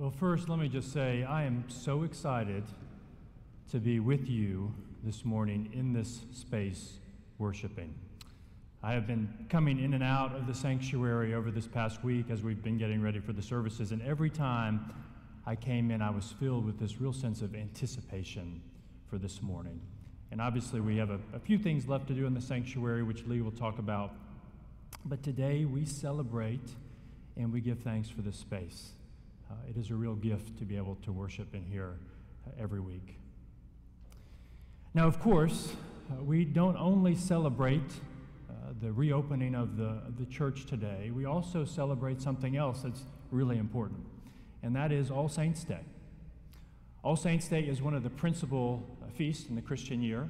Well, first, let me just say I am so excited to be with you this morning in this space worshiping. I have been coming in and out of the sanctuary over this past week as we've been getting ready for the services, and every time I came in, I was filled with this real sense of anticipation for this morning. And obviously, we have a, a few things left to do in the sanctuary, which Lee will talk about. But today, we celebrate and we give thanks for this space. Uh, it is a real gift to be able to worship in here uh, every week. Now, of course, uh, we don't only celebrate uh, the reopening of the, of the church today, we also celebrate something else that's really important, and that is All Saints' Day. All Saints' Day is one of the principal uh, feasts in the Christian year,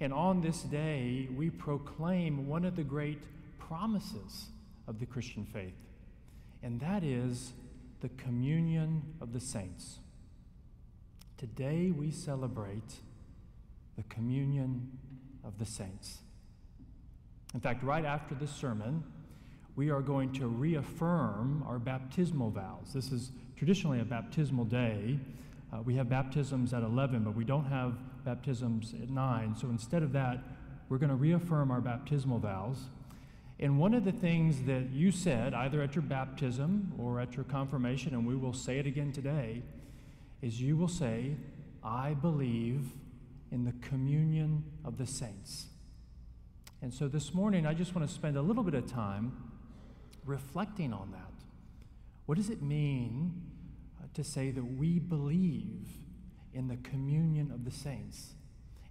and on this day, we proclaim one of the great promises of the Christian faith, and that is the communion of the saints. Today, we celebrate the communion of the saints. In fact, right after this sermon, we are going to reaffirm our baptismal vows. This is traditionally a baptismal day. Uh, we have baptisms at 11, but we don't have baptisms at 9. So instead of that, we're going to reaffirm our baptismal vows. And one of the things that you said, either at your baptism or at your confirmation, and we will say it again today, is you will say, I believe in the communion of the saints. And so this morning, I just want to spend a little bit of time reflecting on that. What does it mean uh, to say that we believe in the communion of the saints?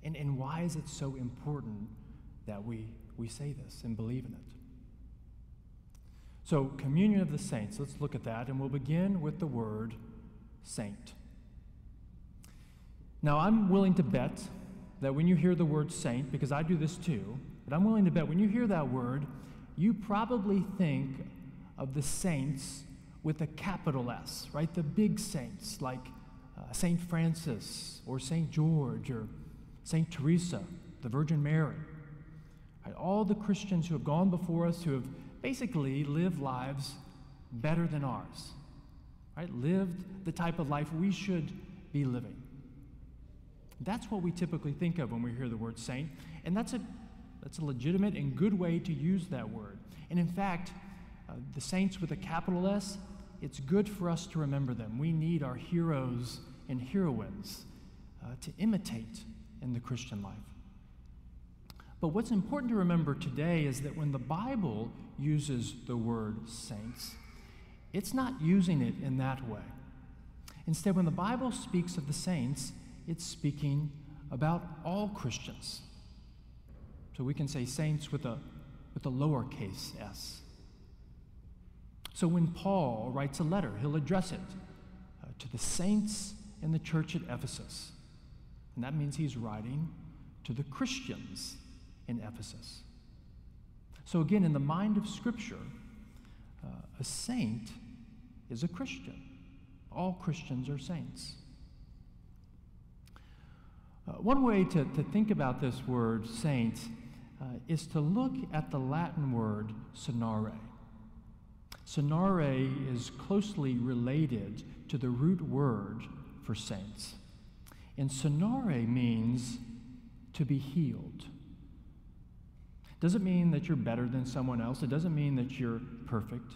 And, and why is it so important that we, we say this and believe in it? So, communion of the saints, let's look at that, and we'll begin with the word saint. Now, I'm willing to bet that when you hear the word saint, because I do this too, but I'm willing to bet when you hear that word, you probably think of the saints with a capital S, right? The big saints like uh, St. Francis or St. George or St. Teresa, the Virgin Mary. Right? All the Christians who have gone before us who have basically live lives better than ours, right? Lived the type of life we should be living. That's what we typically think of when we hear the word saint, and that's a, that's a legitimate and good way to use that word. And in fact, uh, the saints with a capital S, it's good for us to remember them. We need our heroes and heroines uh, to imitate in the Christian life. But what's important to remember today is that when the Bible uses the word saints, it's not using it in that way. Instead, when the Bible speaks of the saints, it's speaking about all Christians. So we can say saints with a, with a lowercase s. So when Paul writes a letter, he'll address it uh, to the saints in the church at Ephesus. And that means he's writing to the Christians in Ephesus. So, again, in the mind of Scripture, uh, a saint is a Christian. All Christians are saints. Uh, one way to, to think about this word, saint, uh, is to look at the Latin word sanare. Sanare is closely related to the root word for saints. And sanare means to be healed. Doesn't mean that you're better than someone else. It doesn't mean that you're perfect.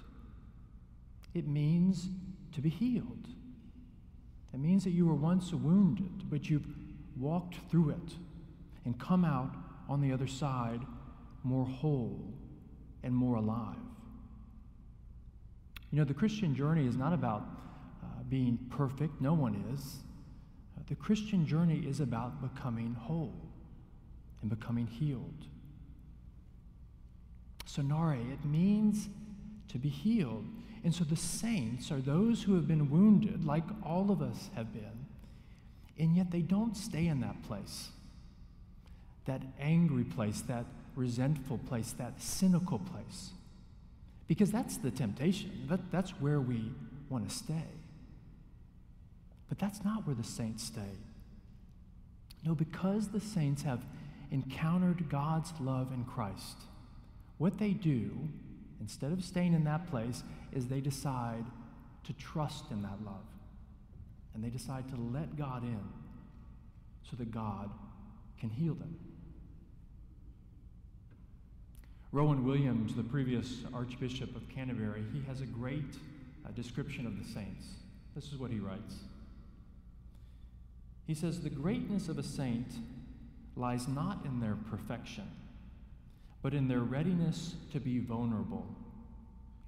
It means to be healed. It means that you were once wounded, but you've walked through it and come out on the other side more whole and more alive. You know, the Christian journey is not about uh, being perfect, no one is. The Christian journey is about becoming whole and becoming healed. Sanare, it means to be healed. And so the saints are those who have been wounded, like all of us have been, and yet they don't stay in that place. That angry place, that resentful place, that cynical place. Because that's the temptation. That, that's where we want to stay. But that's not where the saints stay. No, because the saints have encountered God's love in Christ what they do, instead of staying in that place, is they decide to trust in that love. And they decide to let God in so that God can heal them. Rowan Williams, the previous Archbishop of Canterbury, he has a great uh, description of the saints. This is what he writes. He says, The greatness of a saint lies not in their perfection, but in their readiness to be vulnerable,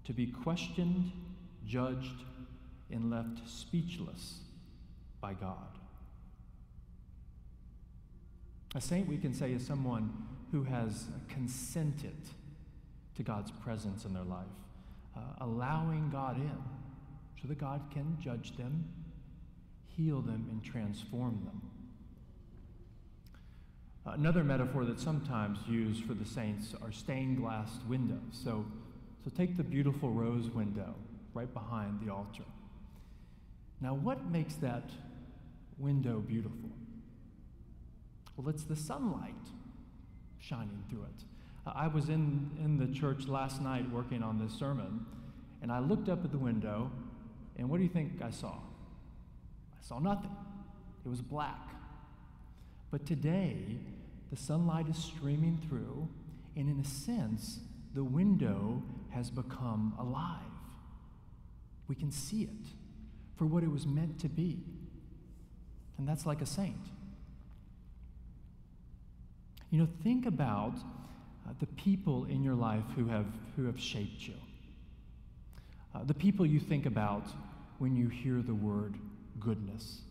to be questioned, judged, and left speechless by God. A saint, we can say, is someone who has consented to God's presence in their life, uh, allowing God in so that God can judge them, heal them, and transform them. Another metaphor that's sometimes used for the saints are stained glass windows. So, so take the beautiful rose window right behind the altar. Now, what makes that window beautiful? Well, it's the sunlight shining through it. I was in, in the church last night working on this sermon, and I looked up at the window, and what do you think I saw? I saw nothing. It was black. But today, the sunlight is streaming through, and in a sense, the window has become alive. We can see it for what it was meant to be. And that's like a saint. You know, think about uh, the people in your life who have, who have shaped you. Uh, the people you think about when you hear the word goodness.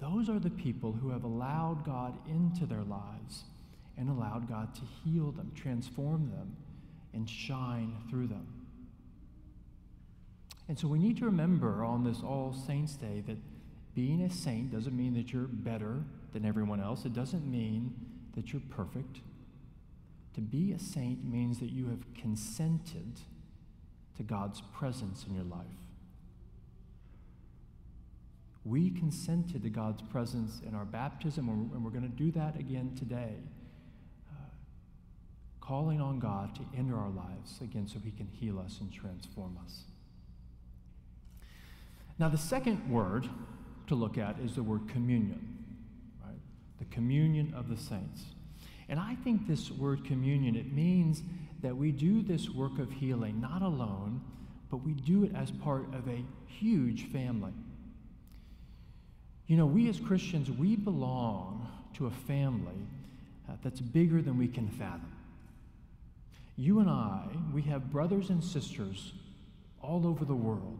Those are the people who have allowed God into their lives and allowed God to heal them, transform them, and shine through them. And so we need to remember on this All Saints' Day that being a saint doesn't mean that you're better than everyone else. It doesn't mean that you're perfect. To be a saint means that you have consented to God's presence in your life. We consented to God's presence in our baptism, and we're going to do that again today. Uh, calling on God to enter our lives again so He can heal us and transform us. Now, the second word to look at is the word communion, right? The communion of the saints. And I think this word communion, it means that we do this work of healing not alone, but we do it as part of a huge family. You know, we as Christians, we belong to a family uh, that's bigger than we can fathom. You and I, we have brothers and sisters all over the world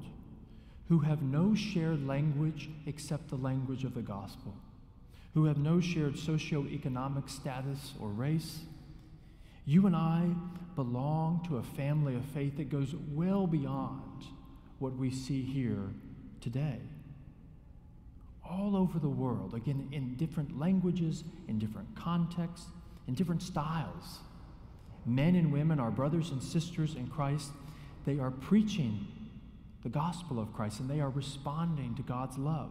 who have no shared language except the language of the gospel, who have no shared socioeconomic status or race. You and I belong to a family of faith that goes well beyond what we see here today all over the world, again, in different languages, in different contexts, in different styles. Men and women, our brothers and sisters in Christ, they are preaching the gospel of Christ and they are responding to God's love.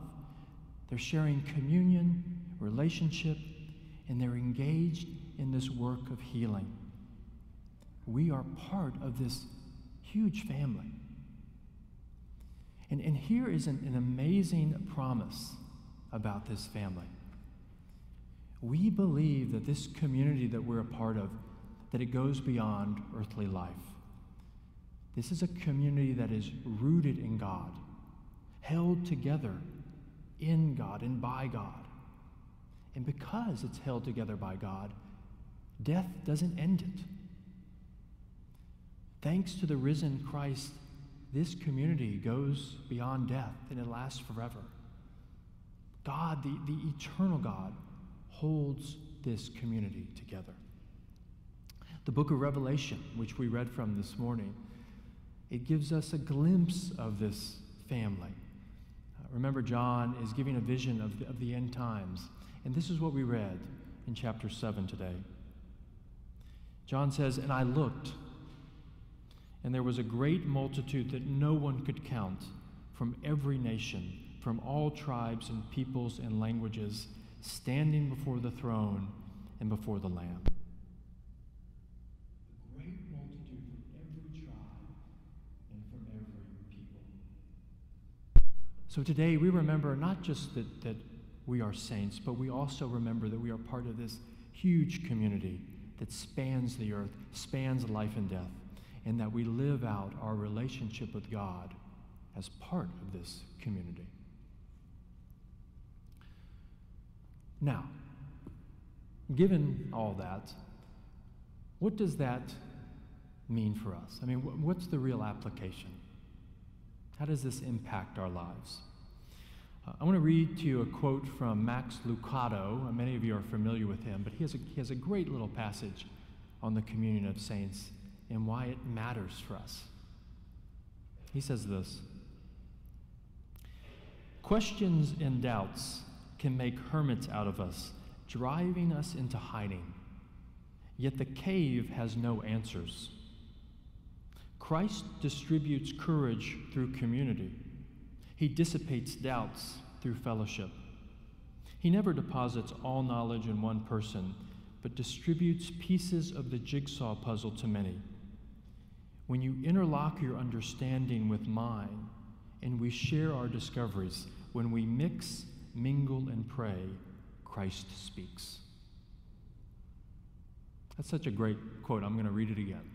They're sharing communion, relationship, and they're engaged in this work of healing. We are part of this huge family. And, and here is an, an amazing promise about this family. We believe that this community that we're a part of, that it goes beyond earthly life. This is a community that is rooted in God, held together in God and by God. And because it's held together by God, death doesn't end it. Thanks to the risen Christ, this community goes beyond death and it lasts forever. God, the, the eternal God, holds this community together. The book of Revelation, which we read from this morning, it gives us a glimpse of this family. Uh, remember, John is giving a vision of the, of the end times. And this is what we read in chapter 7 today. John says, And I looked, and there was a great multitude that no one could count from every nation from all tribes and peoples and languages standing before the throne and before the Lamb. A great multitude from every tribe and from every people. So today we remember not just that, that we are saints, but we also remember that we are part of this huge community that spans the earth, spans life and death, and that we live out our relationship with God as part of this community. Now, given all that, what does that mean for us? I mean, what's the real application? How does this impact our lives? Uh, I want to read to you a quote from Max Lucado. Uh, many of you are familiar with him, but he has, a, he has a great little passage on the communion of saints and why it matters for us. He says this Questions and doubts can make hermits out of us, driving us into hiding. Yet the cave has no answers. Christ distributes courage through community. He dissipates doubts through fellowship. He never deposits all knowledge in one person, but distributes pieces of the jigsaw puzzle to many. When you interlock your understanding with mine, and we share our discoveries, when we mix, mingle, and pray, Christ speaks. That's such a great quote. I'm going to read it again.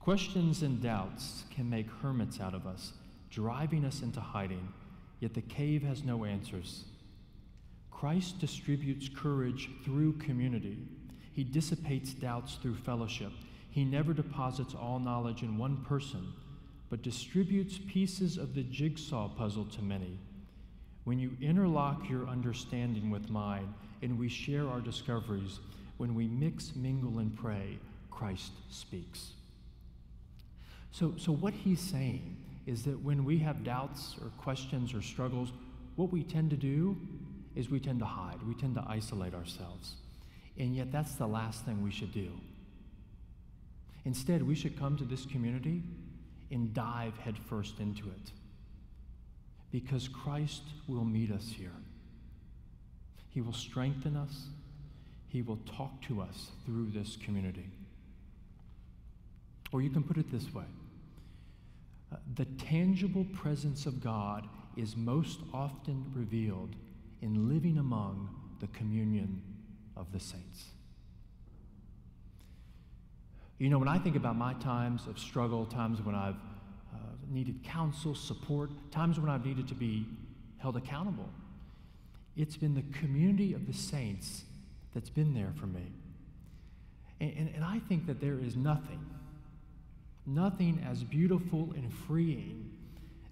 Questions and doubts can make hermits out of us, driving us into hiding, yet the cave has no answers. Christ distributes courage through community. He dissipates doubts through fellowship. He never deposits all knowledge in one person, but distributes pieces of the jigsaw puzzle to many. When you interlock your understanding with mine and we share our discoveries, when we mix, mingle, and pray, Christ speaks. So, so what he's saying is that when we have doubts or questions or struggles, what we tend to do is we tend to hide, we tend to isolate ourselves. And yet, that's the last thing we should do. Instead, we should come to this community and dive headfirst into it because Christ will meet us here. He will strengthen us, He will talk to us through this community. Or you can put it this way uh, the tangible presence of God is most often revealed in living among the communion of the saints. You know, when I think about my times of struggle, times when I've uh, needed counsel, support, times when I've needed to be held accountable, it's been the community of the saints that's been there for me. And, and, and I think that there is nothing Nothing as beautiful and freeing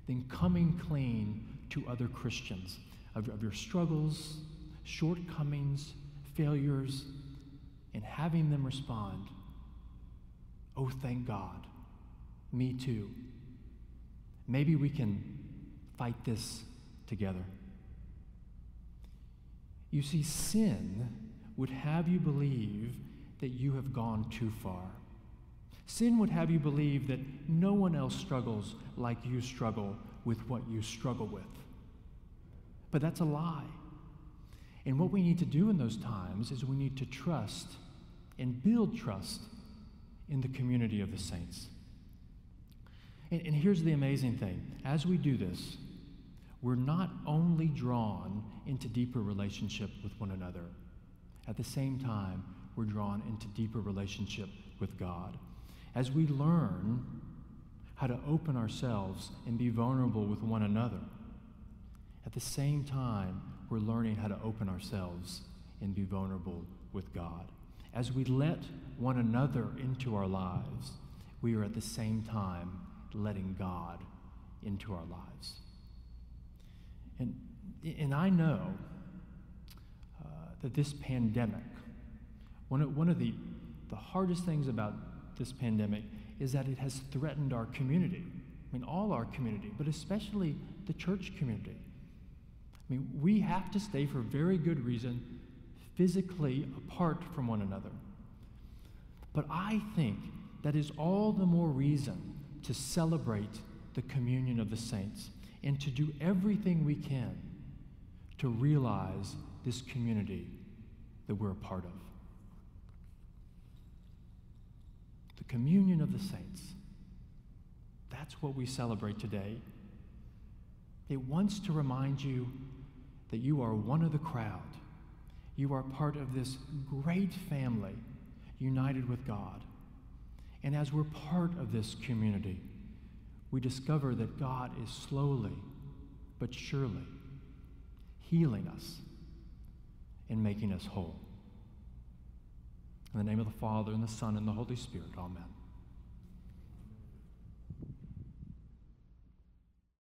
than coming clean to other Christians of, of your struggles, shortcomings, failures, and having them respond, Oh, thank God, me too. Maybe we can fight this together. You see, sin would have you believe that you have gone too far. Sin would have you believe that no one else struggles like you struggle with what you struggle with. But that's a lie. And what we need to do in those times is we need to trust and build trust in the community of the saints. And, and, here's the amazing thing as we do this, we're not only drawn into deeper relationship with one another, at the same time, we're drawn into deeper relationship with God as we learn how to open ourselves and be vulnerable with one another, at the same time, we're learning how to open ourselves and be vulnerable with God. As we let one another into our lives, we are at the same time letting God into our lives. And, and I know uh, that this pandemic, one of, one of the, the hardest things about this pandemic is that it has threatened our community. I mean, all our community, but especially the church community. I mean, we have to stay for very good reason physically apart from one another. But I think that is all the more reason to celebrate the communion of the saints and to do everything we can to realize this community that we're a part of. The communion of the saints. That's what we celebrate today. It wants to remind you that you are one of the crowd. You are part of this great family united with God. And as we're part of this community, we discover that God is slowly but surely healing us and making us whole. In the name of the Father, and the Son, and the Holy Spirit, amen.